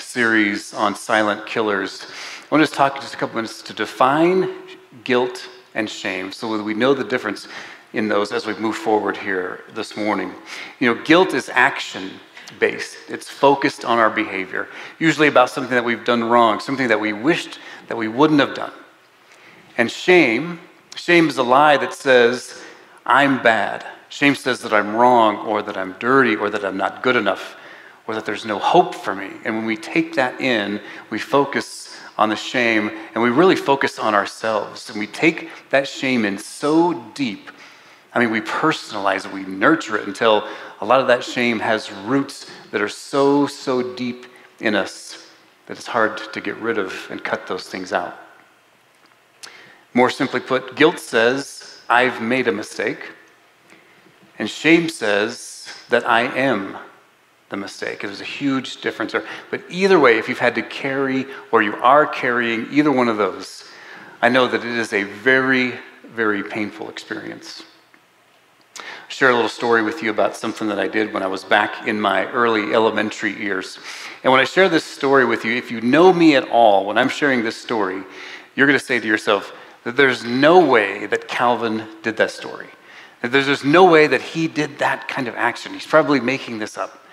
series on silent killers. I want to just talk just a couple minutes to define guilt and shame so that we know the difference in those as we move forward here this morning. You know, guilt is action based, it's focused on our behavior, usually about something that we've done wrong, something that we wished that we wouldn't have done. And shame, shame is a lie that says, I'm bad. Shame says that I'm wrong or that I'm dirty or that I'm not good enough or that there's no hope for me. And when we take that in, we focus on the shame and we really focus on ourselves. And we take that shame in so deep. I mean, we personalize it, we nurture it until a lot of that shame has roots that are so, so deep in us that it's hard to get rid of and cut those things out. More simply put, guilt says, I've made a mistake. And shame says that I am the mistake. There's a huge difference there. But either way, if you've had to carry or you are carrying either one of those, I know that it is a very, very painful experience. I'll share a little story with you about something that I did when I was back in my early elementary years. And when I share this story with you, if you know me at all, when I'm sharing this story, you're going to say to yourself that there's no way that Calvin did that story. That there's just no way that he did that kind of action. He's probably making this up.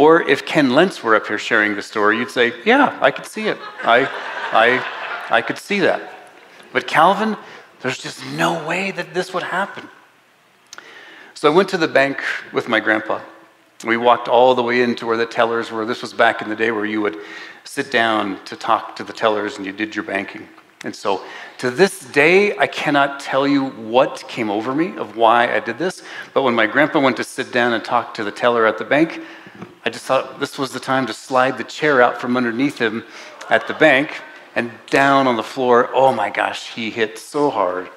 Or if Ken Lentz were up here sharing the story, you'd say, Yeah, I could see it. I, I, I could see that. But Calvin, there's just no way that this would happen. So I went to the bank with my grandpa. We walked all the way into where the tellers were. This was back in the day where you would sit down to talk to the tellers and you did your banking. And so to this day, I cannot tell you what came over me of why I did this. But when my grandpa went to sit down and talk to the teller at the bank, I just thought this was the time to slide the chair out from underneath him at the bank and down on the floor. Oh my gosh, he hit so hard.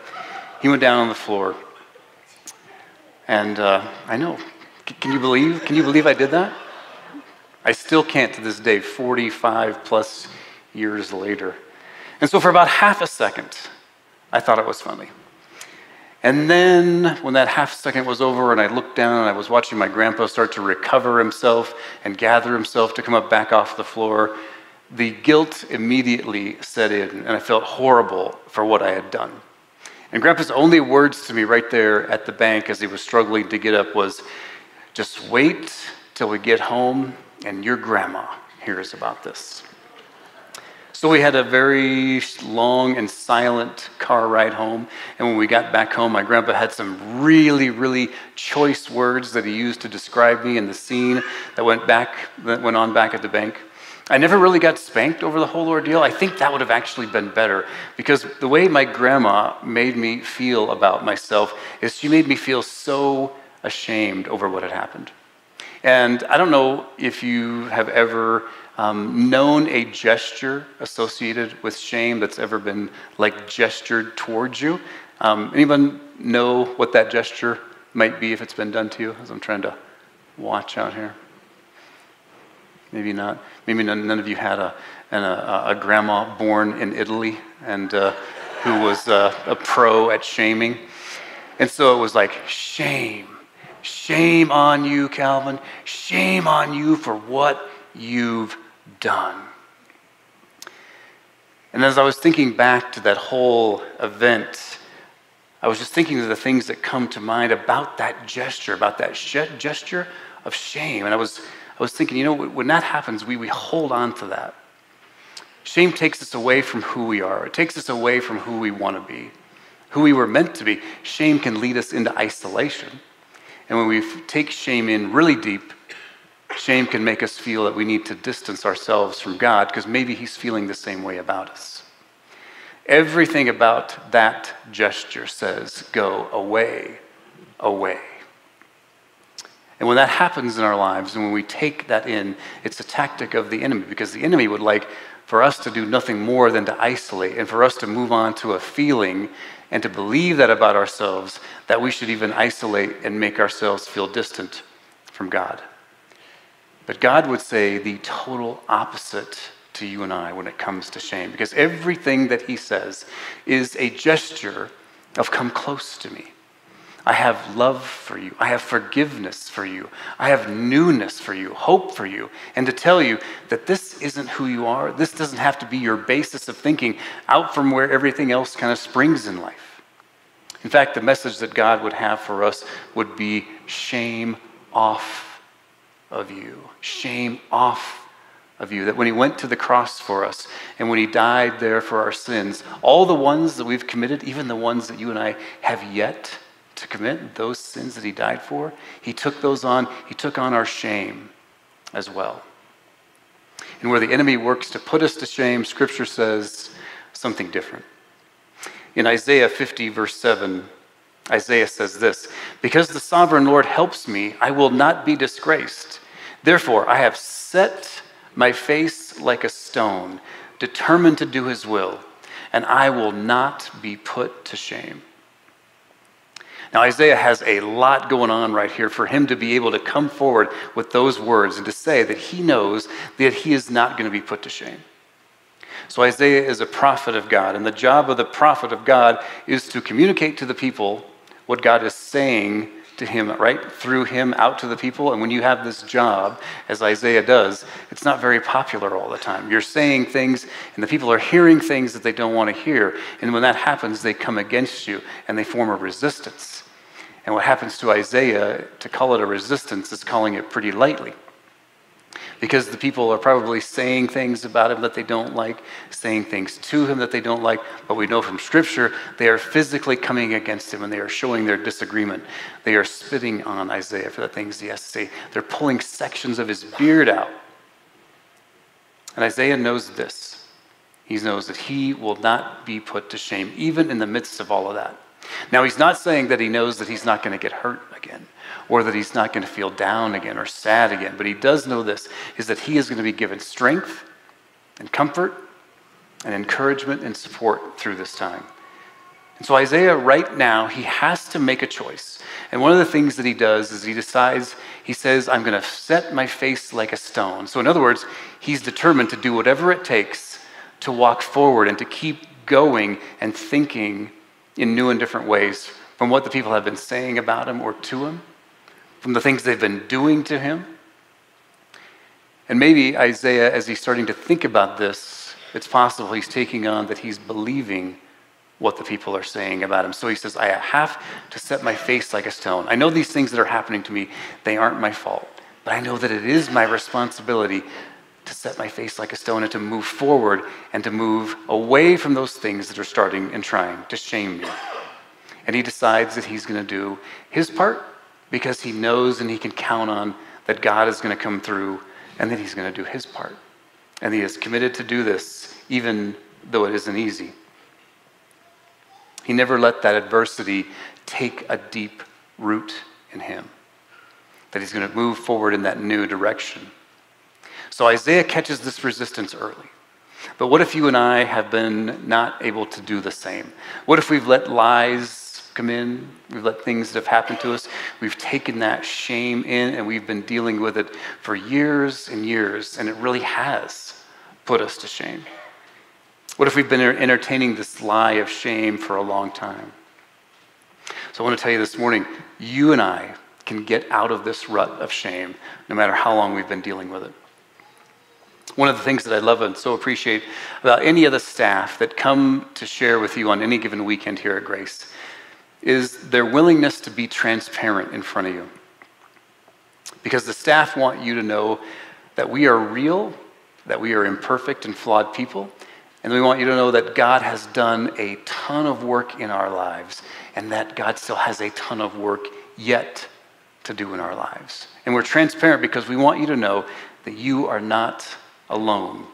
He went down on the floor. And uh, I know. Can you believe? Can you believe I did that? I still can't to this day, 45 plus years later. And so for about half a second, I thought it was funny. And then, when that half second was over, and I looked down and I was watching my grandpa start to recover himself and gather himself to come up back off the floor, the guilt immediately set in, and I felt horrible for what I had done. And grandpa's only words to me right there at the bank as he was struggling to get up was just wait till we get home and your grandma hears about this. So we had a very long and silent car ride home. And when we got back home, my grandpa had some really, really choice words that he used to describe me and the scene that went back, that went on back at the bank. I never really got spanked over the whole ordeal. I think that would have actually been better because the way my grandma made me feel about myself is she made me feel so ashamed over what had happened. And I don't know if you have ever um, known a gesture associated with shame that's ever been like gestured towards you. Um, anyone know what that gesture might be if it's been done to you? As I'm trying to watch out here. Maybe not. Maybe none, none of you had a, an, a, a, grandma born in Italy and uh, who was uh, a pro at shaming. And so it was like, shame. Shame on you, Calvin. Shame on you for what you've done. And as I was thinking back to that whole event, I was just thinking of the things that come to mind about that gesture, about that gesture of shame. And I was, I was thinking, you know, when that happens, we, we hold on to that. Shame takes us away from who we are, it takes us away from who we want to be, who we were meant to be. Shame can lead us into isolation. And when we take shame in really deep, Shame can make us feel that we need to distance ourselves from God because maybe He's feeling the same way about us. Everything about that gesture says, go away, away. And when that happens in our lives, and when we take that in, it's a tactic of the enemy because the enemy would like for us to do nothing more than to isolate and for us to move on to a feeling and to believe that about ourselves that we should even isolate and make ourselves feel distant from God. But God would say the total opposite to you and I when it comes to shame because everything that He says is a gesture of come close to me. I have love for you. I have forgiveness for you. I have newness for you, hope for you. And to tell you that this isn't who you are, this doesn't have to be your basis of thinking out from where everything else kind of springs in life. In fact, the message that God would have for us would be shame off of you. Shame off of you. That when He went to the cross for us and when He died there for our sins, all the ones that we've committed, even the ones that you and I have yet to commit, those sins that he died for, he took those on. He took on our shame as well. And where the enemy works to put us to shame, Scripture says something different. In Isaiah 50, verse 7, Isaiah says this Because the sovereign Lord helps me, I will not be disgraced. Therefore, I have set my face like a stone, determined to do his will, and I will not be put to shame. Now, Isaiah has a lot going on right here for him to be able to come forward with those words and to say that he knows that he is not going to be put to shame. So, Isaiah is a prophet of God, and the job of the prophet of God is to communicate to the people what God is saying to him, right? Through him out to the people. And when you have this job, as Isaiah does, it's not very popular all the time. You're saying things, and the people are hearing things that they don't want to hear. And when that happens, they come against you and they form a resistance. And what happens to Isaiah, to call it a resistance, is calling it pretty lightly. Because the people are probably saying things about him that they don't like, saying things to him that they don't like, but we know from Scripture they are physically coming against him and they are showing their disagreement. They are spitting on Isaiah for the things he has to say. They're pulling sections of his beard out. And Isaiah knows this. He knows that he will not be put to shame, even in the midst of all of that. Now, he's not saying that he knows that he's not going to get hurt again or that he's not going to feel down again or sad again, but he does know this is that he is going to be given strength and comfort and encouragement and support through this time. And so, Isaiah, right now, he has to make a choice. And one of the things that he does is he decides, he says, I'm going to set my face like a stone. So, in other words, he's determined to do whatever it takes to walk forward and to keep going and thinking in new and different ways from what the people have been saying about him or to him, from the things they've been doing to him. And maybe Isaiah, as he's starting to think about this, it's possible he's taking on that he's believing what the people are saying about him. So he says, I have to set my face like a stone. I know these things that are happening to me, they aren't my fault. But I know that it is my responsibility to set my face like a stone and to move forward and to move away from those things that are starting and trying to shame me. And he decides that he's going to do his part because he knows and he can count on that God is going to come through and that he's going to do his part. And he is committed to do this even though it isn't easy. He never let that adversity take a deep root in him, that he's going to move forward in that new direction. So Isaiah catches this resistance early. But what if you and I have been not able to do the same? What if we've let lies come in? We've let things that have happened to us, we've taken that shame in and we've been dealing with it for years and years, and it really has put us to shame. What if we've been entertaining this lie of shame for a long time? So I want to tell you this morning you and I can get out of this rut of shame no matter how long we've been dealing with it. One of the things that I love and so appreciate about any of the staff that come to share with you on any given weekend here at Grace is their willingness to be transparent in front of you. Because the staff want you to know that we are real, that we are imperfect and flawed people, and we want you to know that God has done a ton of work in our lives and that God still has a ton of work yet to do in our lives. And we're transparent because we want you to know that you are not alone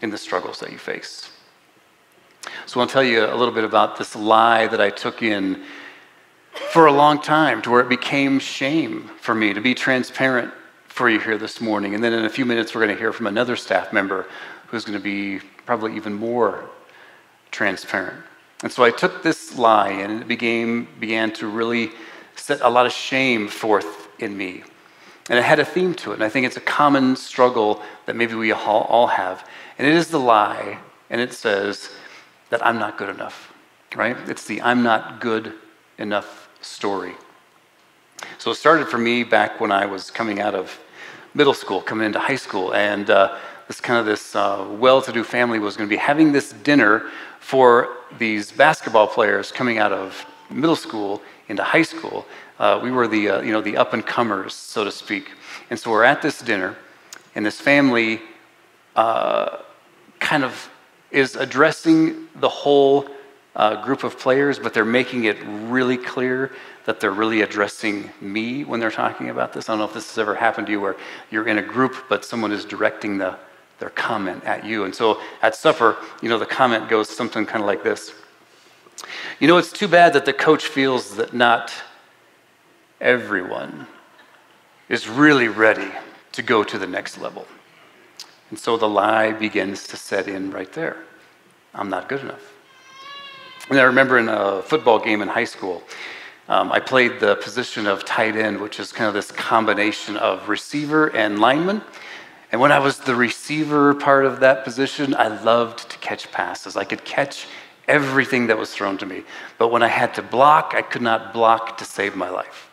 in the struggles that you face. So I'll tell you a little bit about this lie that I took in for a long time to where it became shame for me to be transparent for you here this morning. And then in a few minutes, we're going to hear from another staff member who's going to be probably even more transparent. And so I took this lie and it began, began to really set a lot of shame forth in me. And it had a theme to it. And I think it's a common struggle that maybe we all have. And it is the lie, and it says that I'm not good enough, right? It's the I'm not good enough story. So it started for me back when I was coming out of middle school, coming into high school, and uh, this kind of this uh, well-to-do family was going to be having this dinner for these basketball players coming out of middle school into high school. Uh, we were the uh, you know the up and comers, so to speak, and so we're at this dinner, and this family uh, kind of is addressing the whole uh, group of players, but they're making it really clear that they're really addressing me when they're talking about this. I don't know if this has ever happened to you where you're in a group, but someone is directing the, their comment at you. And so at supper, you know, the comment goes something kind of like this You know, it's too bad that the coach feels that not everyone is really ready to go to the next level. And so the lie begins to set in right there. I'm not good enough. And I remember in a football game in high school, um, I played the position of tight end, which is kind of this combination of receiver and lineman. And when I was the receiver part of that position, I loved to catch passes. I could catch everything that was thrown to me. But when I had to block, I could not block to save my life.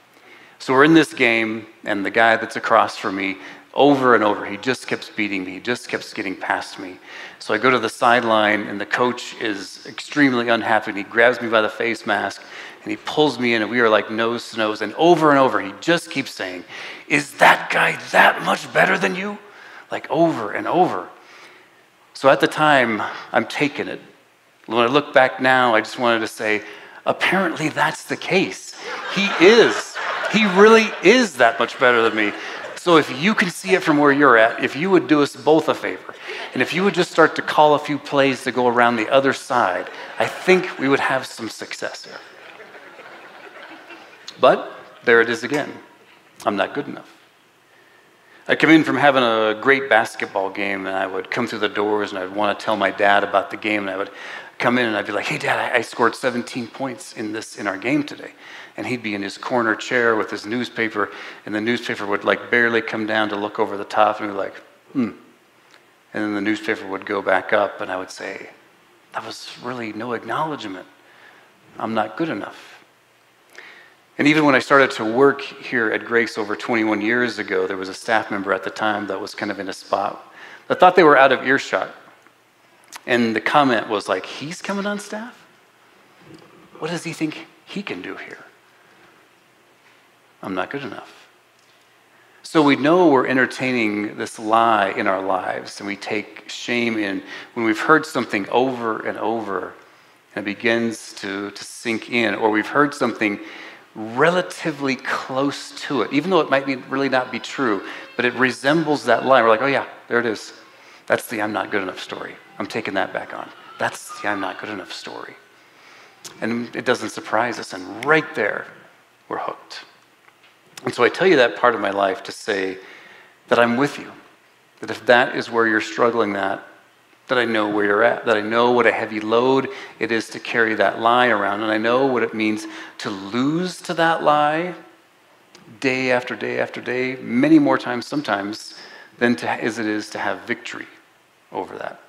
So we're in this game, and the guy that's across from me over and over. He just keeps beating me, he just keeps getting past me. So I go to the sideline, and the coach is extremely unhappy. And he grabs me by the face mask and he pulls me in, and we are like nose to nose. And over and over, he just keeps saying, Is that guy that much better than you? Like over and over. So at the time, I'm taking it. When I look back now, I just wanted to say, apparently that's the case. He is. He really is that much better than me. So if you can see it from where you're at, if you would do us both a favor, and if you would just start to call a few plays to go around the other side, I think we would have some success here. But there it is again. I'm not good enough. I come in from having a great basketball game, and I would come through the doors, and I'd want to tell my dad about the game, and I would come in, and I'd be like, "Hey, Dad, I, I scored 17 points in this in our game today." and he'd be in his corner chair with his newspaper, and the newspaper would like barely come down to look over the top, and be like, hmm. And then the newspaper would go back up, and I would say, that was really no acknowledgement. I'm not good enough. And even when I started to work here at Grace over 21 years ago, there was a staff member at the time that was kind of in a spot that thought they were out of earshot. And the comment was like, he's coming on staff? What does he think he can do here? I'm not good enough. So we know we're entertaining this lie in our lives, and we take shame in when we've heard something over and over and it begins to, to sink in, or we've heard something relatively close to it, even though it might be, really not be true, but it resembles that line. We're like, oh, yeah, there it is. That's the I'm not good enough story. I'm taking that back on. That's the I'm not good enough story. And it doesn't surprise us, and right there, we're hooked. And so I tell you that part of my life to say that I'm with you. That if that is where you're struggling that, that I know where you're at, that I know what a heavy load it is to carry that lie around, and I know what it means to lose to that lie day after day after day, many more times sometimes than to, as it is to have victory over that.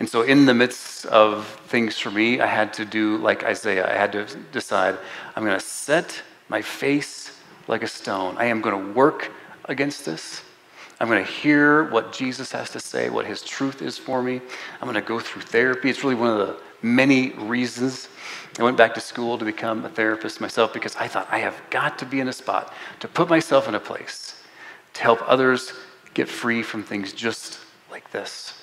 And so, in the midst of things for me, I had to do like Isaiah. I had to decide I'm going to set my face like a stone. I am going to work against this. I'm going to hear what Jesus has to say, what his truth is for me. I'm going to go through therapy. It's really one of the many reasons I went back to school to become a therapist myself because I thought I have got to be in a spot to put myself in a place to help others get free from things just like this.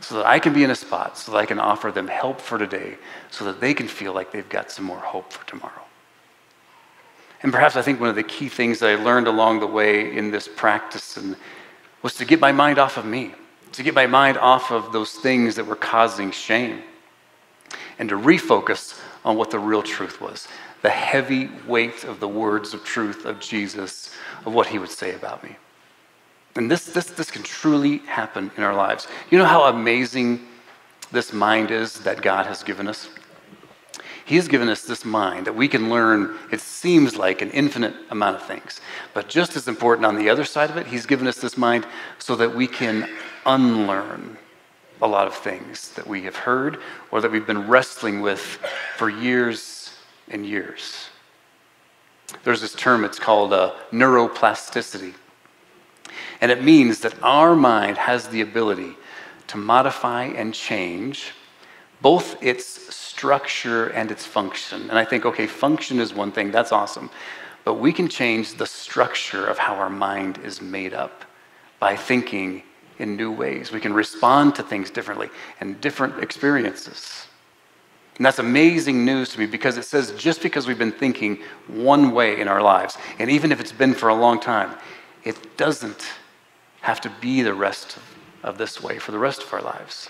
So that I can be in a spot, so that I can offer them help for today, so that they can feel like they've got some more hope for tomorrow. And perhaps I think one of the key things that I learned along the way in this practice and, was to get my mind off of me, to get my mind off of those things that were causing shame, and to refocus on what the real truth was the heavy weight of the words of truth of Jesus, of what he would say about me. And this, this, this can truly happen in our lives. You know how amazing this mind is that God has given us? He has given us this mind that we can learn, it seems like, an infinite amount of things. But just as important on the other side of it, He's given us this mind so that we can unlearn a lot of things that we have heard or that we've been wrestling with for years and years. There's this term, it's called uh, neuroplasticity. And it means that our mind has the ability to modify and change both its structure and its function. And I think, okay, function is one thing, that's awesome. But we can change the structure of how our mind is made up by thinking in new ways. We can respond to things differently and different experiences. And that's amazing news to me because it says just because we've been thinking one way in our lives, and even if it's been for a long time, it doesn't have to be the rest of, this way for the rest of our lives.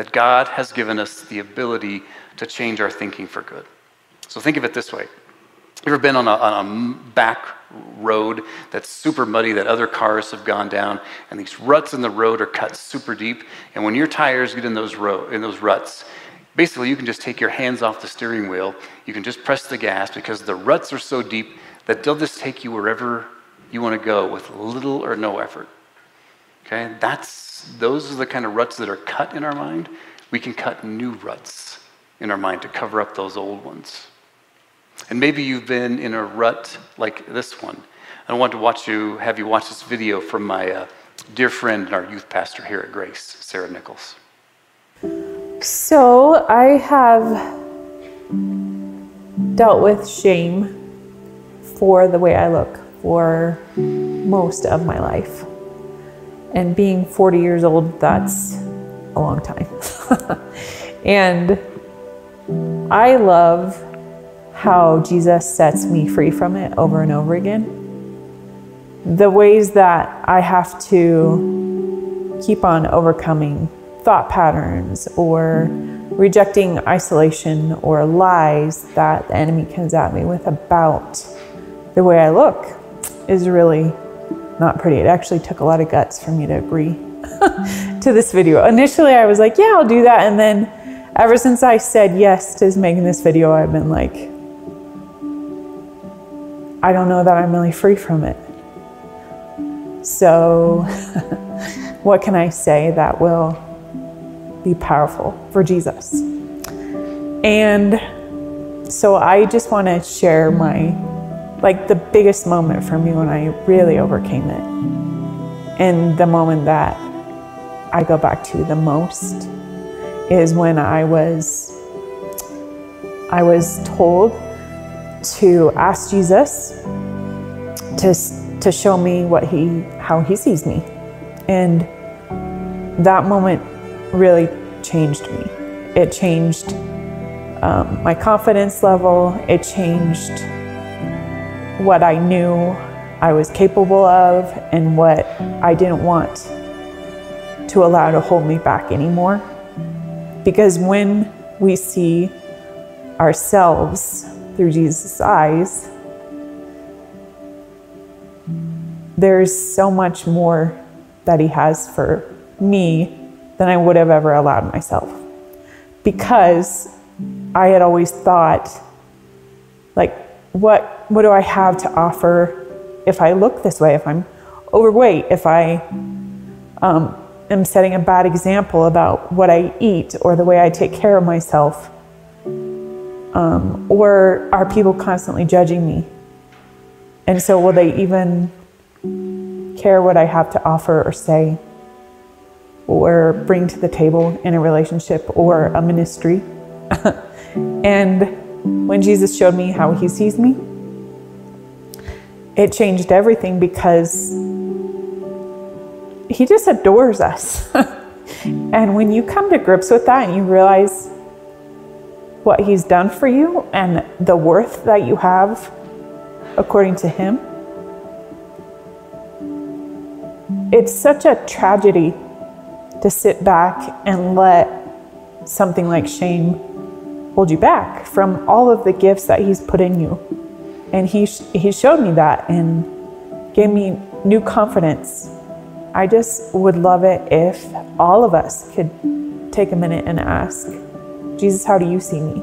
That God has given us the ability to change our thinking for good. So think of it this way. You ever been on a, on a back road that's super muddy that other cars have gone down, and these ruts in the road are cut super deep, and when your tires get in those, ro- in those ruts, basically you can just take your hands off the steering wheel, you can just press the gas because the ruts are so deep that they'll just take you wherever you want to go with little or no effort. Okay? That's, those are the kind of ruts that are cut in our mind. We can cut new ruts in our mind to cover up those old ones. And maybe you've been in a rut like this one. I want to watch you, have you watch this video from my uh, dear friend and our youth pastor here at Grace, Sarah Nichols. So I have dealt with shame for the way I look for most of my life. And being 40 years old, that's a long time. and I love how Jesus sets me free from it over and over again. The ways that I have to keep on overcoming thought patterns or rejecting isolation or lies that the enemy comes at me with about the way I look is really not pretty. It actually took a lot of guts for me to agree to this video. Initially, I was like, yeah, I'll do that. And then ever since I said yes to making this video, I've been like, I don't know that I'm really free from it. So, what can I say that will be powerful for Jesus? And so, I just want to share my like the biggest moment for me when I really overcame it. And the moment that I go back to the most is when I was I was told to ask Jesus to to show me what he how he sees me. And that moment really changed me. It changed um, my confidence level. It changed what I knew I was capable of and what I didn't want to allow to hold me back anymore. Because when we see ourselves through Jesus' eyes, there's so much more that He has for me than I would have ever allowed myself. Because I had always thought, like, what, what do I have to offer if I look this way, if I'm overweight, if I um, am setting a bad example about what I eat or the way I take care of myself? Um, or are people constantly judging me? And so, will they even care what I have to offer or say or bring to the table in a relationship or a ministry? and when Jesus showed me how he sees me, it changed everything because he just adores us. and when you come to grips with that and you realize what he's done for you and the worth that you have according to him, it's such a tragedy to sit back and let something like shame hold you back from all of the gifts that He's put in you. And He, he showed me that and gave me new confidence. I just would love it if all of us could take a minute and ask, Jesus, how do you see me?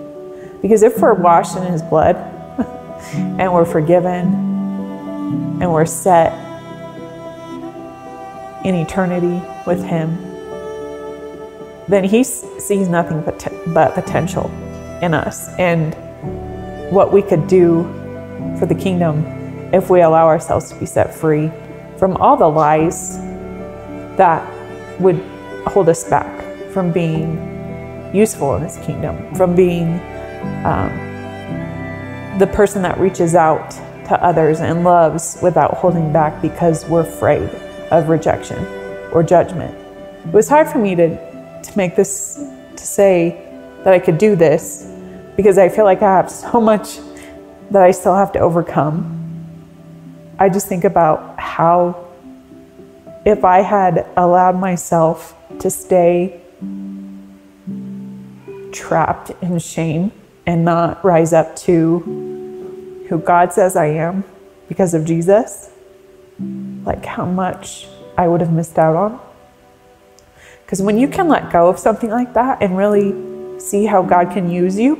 Because if we're washed in His blood and we're forgiven and we're set in eternity with Him, then He sees nothing but, but potential in us and what we could do for the kingdom if we allow ourselves to be set free from all the lies that would hold us back from being useful in this kingdom, from being um, the person that reaches out to others and loves without holding back because we're afraid of rejection or judgment. It was hard for me to, to make this, to say that I could do this because I feel like I have so much that I still have to overcome. I just think about how, if I had allowed myself to stay trapped in shame and not rise up to who God says I am because of Jesus, like how much I would have missed out on. Because when you can let go of something like that and really see how God can use you,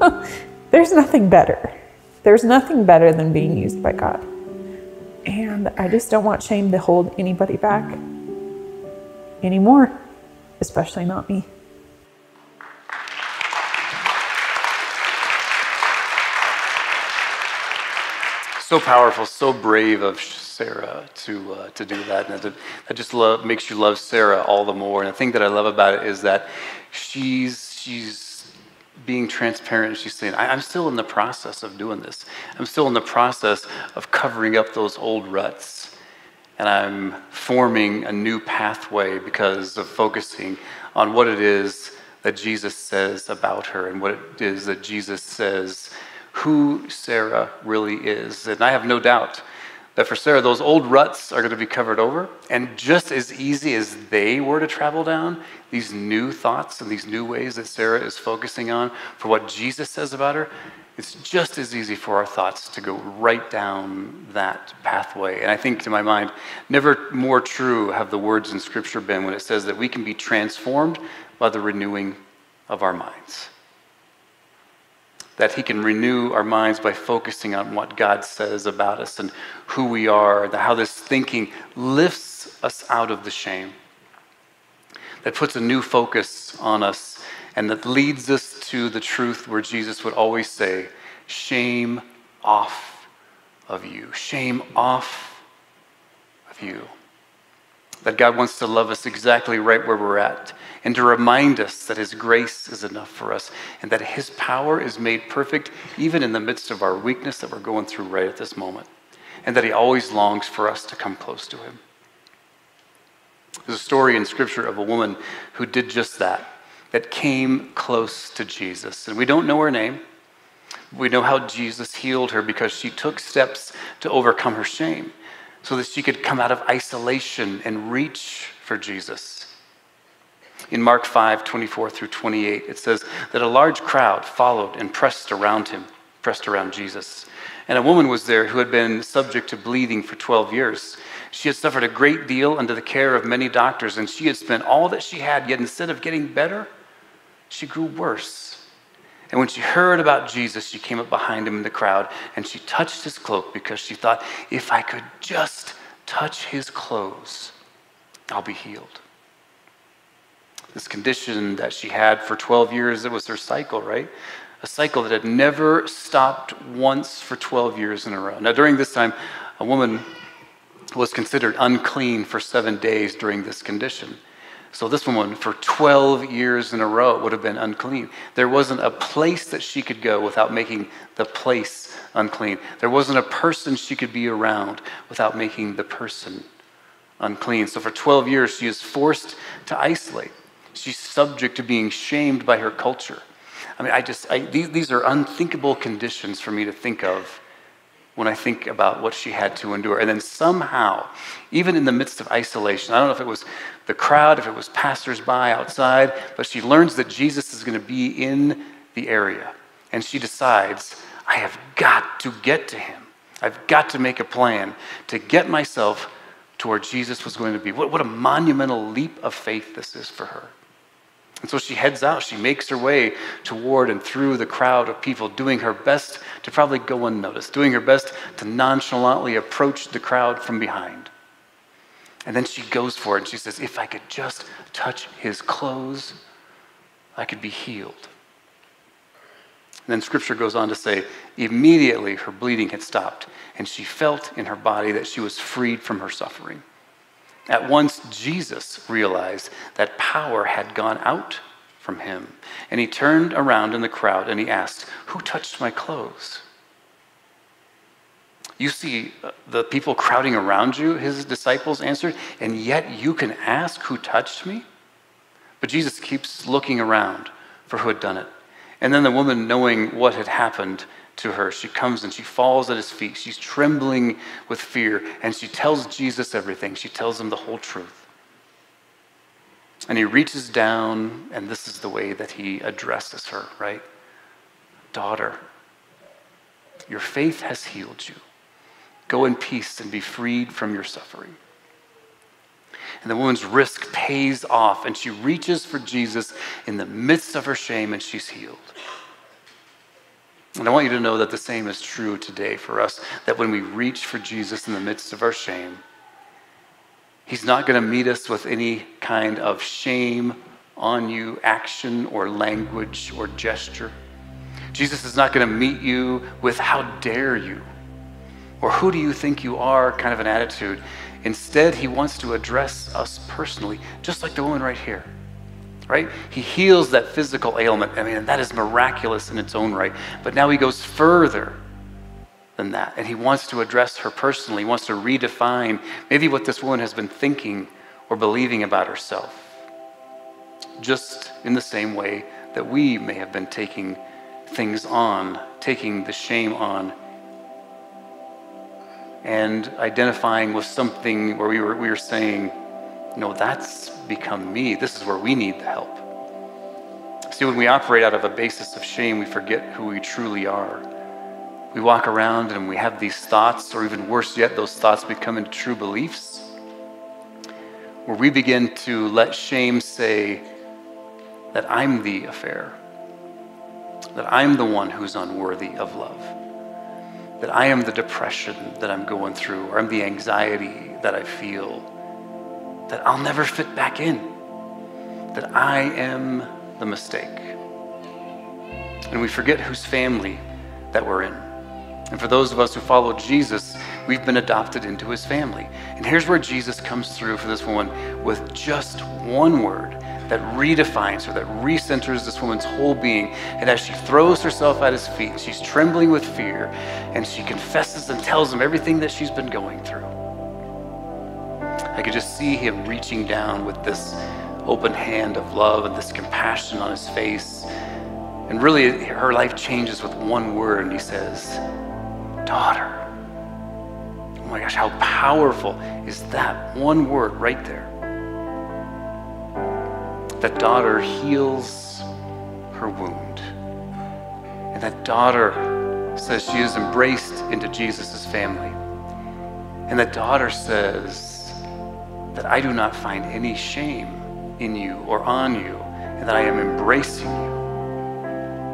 there's nothing better. There's nothing better than being used by God. And I just don't want shame to hold anybody back anymore, especially not me. So powerful, so brave of Sarah to uh, to do that, and that, just love, makes you love Sarah all the more. And the thing that I love about it is that she's she's being transparent. She's saying, "I'm still in the process of doing this. I'm still in the process of covering up those old ruts, and I'm forming a new pathway because of focusing on what it is that Jesus says about her and what it is that Jesus says." who Sarah really is. And I have no doubt that for Sarah, those old ruts are going to be covered over. And just as easy as they were to travel down, these new thoughts and these new ways that Sarah is focusing on for what Jesus says about her, it's just as easy for our thoughts to go right down that pathway. And I think, to my mind, never more true have the words in Scripture been when it says that we can be transformed by the renewing of our minds that He can renew our minds by focusing on what God says about us and who we are, and how this thinking lifts us out of the shame, that puts a new focus on us, and that leads us to the truth where Jesus would always say, Shame off of you, shame off of you. That God wants to love us exactly right where we're at and to remind us that His grace is enough for us and that His power is made perfect even in the midst of our weakness that we're going through right at this moment, and that He always longs for us to come close to Him. There's a story in Scripture of a woman who did just that, that came close to Jesus. And we don't know her name. We know how Jesus healed her because she took steps to overcome her shame so that she could come out of isolation and reach for Jesus. In Mark 5 24 through 28, it says that a large crowd followed and pressed around him, pressed around Jesus. And a woman was there who had been subject to bleeding for 12 years. She had suffered a great deal under the care of many doctors, and she had spent all that she had, yet instead of getting better, she grew worse. And when she heard about Jesus, she came up behind him in the crowd and she touched his cloak because she thought, if I could just touch his clothes, I'll be healed this condition that she had for 12 years. It was her cycle, right? A cycle that had never stopped once for 12 years in a row. Now, during this time, a woman was considered unclean for seven days during this condition. So, this woman, for 12 years in a row, would have been unclean. There wasn't a place that she could go without making the place unclean. There wasn't a person she could be around without making the person unclean. So, for 12 years, she is forced to isolate. She's subject to being shamed by her culture. I mean, I just, I, these, these are unthinkable conditions for me to think of when I think about what she had to endure. And then somehow, even in the midst of isolation, I don't know if it was the crowd, if it was passersby outside, but she learns that Jesus is going to be in the area. And she decides, I have got to get to him. I've got to make a plan to get myself to where Jesus was going to be. What, what a monumental leap of faith this is for her. And so she heads out. She makes her way toward and through the crowd of people, doing her best to probably go unnoticed, doing her best to nonchalantly approach the crowd from behind. And then she goes for it and she says, If I could just touch his clothes, I could be healed. And then scripture goes on to say, immediately her bleeding had stopped, and she felt in her body that she was freed from her suffering. At once, Jesus realized that power had gone out from him. And he turned around in the crowd and he asked, Who touched my clothes? You see uh, the people crowding around you, his disciples answered, and yet you can ask, Who touched me? But Jesus keeps looking around for who had done it. And then the woman, knowing what had happened, to her. She comes and she falls at his feet. She's trembling with fear and she tells Jesus everything. She tells him the whole truth. And he reaches down, and this is the way that he addresses her, right? Daughter, your faith has healed you. Go in peace and be freed from your suffering. And the woman's risk pays off, and she reaches for Jesus in the midst of her shame, and she's healed. And I want you to know that the same is true today for us that when we reach for Jesus in the midst of our shame, He's not going to meet us with any kind of shame on you action or language or gesture. Jesus is not going to meet you with how dare you or who do you think you are kind of an attitude. Instead, he wants to address us personally, just like the woman right here right? He heals that physical ailment. I mean, that is miraculous in its own right. But now he goes further than that. And he wants to address her personally. He wants to redefine maybe what this woman has been thinking or believing about herself. Just in the same way that we may have been taking things on, taking the shame on, and identifying with something where we were, we were saying, no, that's become me. This is where we need the help. See, when we operate out of a basis of shame, we forget who we truly are. We walk around and we have these thoughts, or even worse yet, those thoughts become into true beliefs, where we begin to let shame say that I'm the affair, that I'm the one who's unworthy of love, that I am the depression that I'm going through, or I'm the anxiety that I feel that I'll never fit back in, that I am the mistake. And we forget whose family that we're in. And for those of us who follow Jesus, we've been adopted into his family. And here's where Jesus comes through for this woman with just one word that redefines her, that recenters this woman's whole being. And as she throws herself at his feet, she's trembling with fear, and she confesses and tells him everything that she's been going through. I could just see him reaching down with this open hand of love and this compassion on his face. And really, her life changes with one word, and he says, Daughter. Oh my gosh, how powerful is that one word right there? That daughter heals her wound. And that daughter says she is embraced into Jesus' family. And that daughter says, that I do not find any shame in you or on you, and that I am embracing you.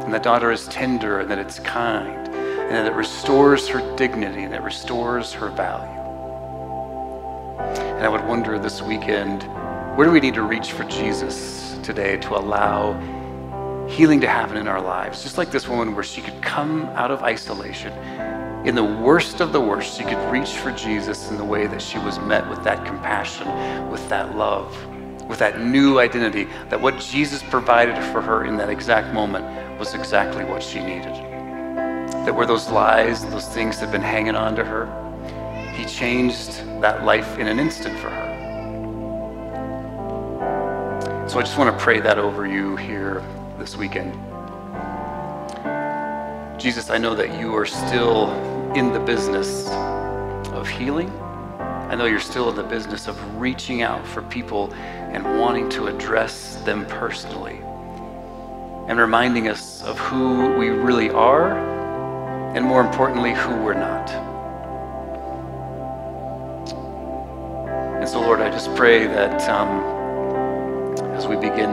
And that daughter is tender, and that it's kind, and that it restores her dignity, and it restores her value. And I would wonder this weekend where do we need to reach for Jesus today to allow healing to happen in our lives? Just like this woman, where she could come out of isolation in the worst of the worst, she could reach for Jesus in the way that she was met with that compassion, with that love, with that new identity, that what Jesus provided for her in that exact moment was exactly what she needed. That were those lies, those things had been hanging on to her, he changed that life in an instant for her. So I just want to pray that over you here this weekend. Jesus, I know that you are still in the business of healing. I know you're still in the business of reaching out for people and wanting to address them personally and reminding us of who we really are and more importantly, who we're not. And so, Lord, I just pray that um, as we begin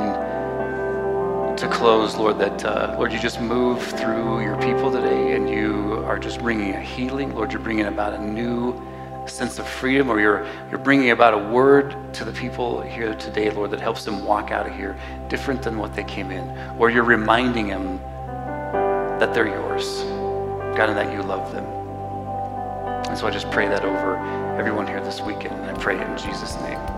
to close, Lord, that, uh, Lord, you just move through your people today and you are just bringing a healing. Lord, you're bringing about a new sense of freedom or you're, you're bringing about a word to the people here today, Lord, that helps them walk out of here different than what they came in. Or you're reminding them that they're yours, God, and that you love them. And so I just pray that over everyone here this weekend. And I pray in Jesus' name.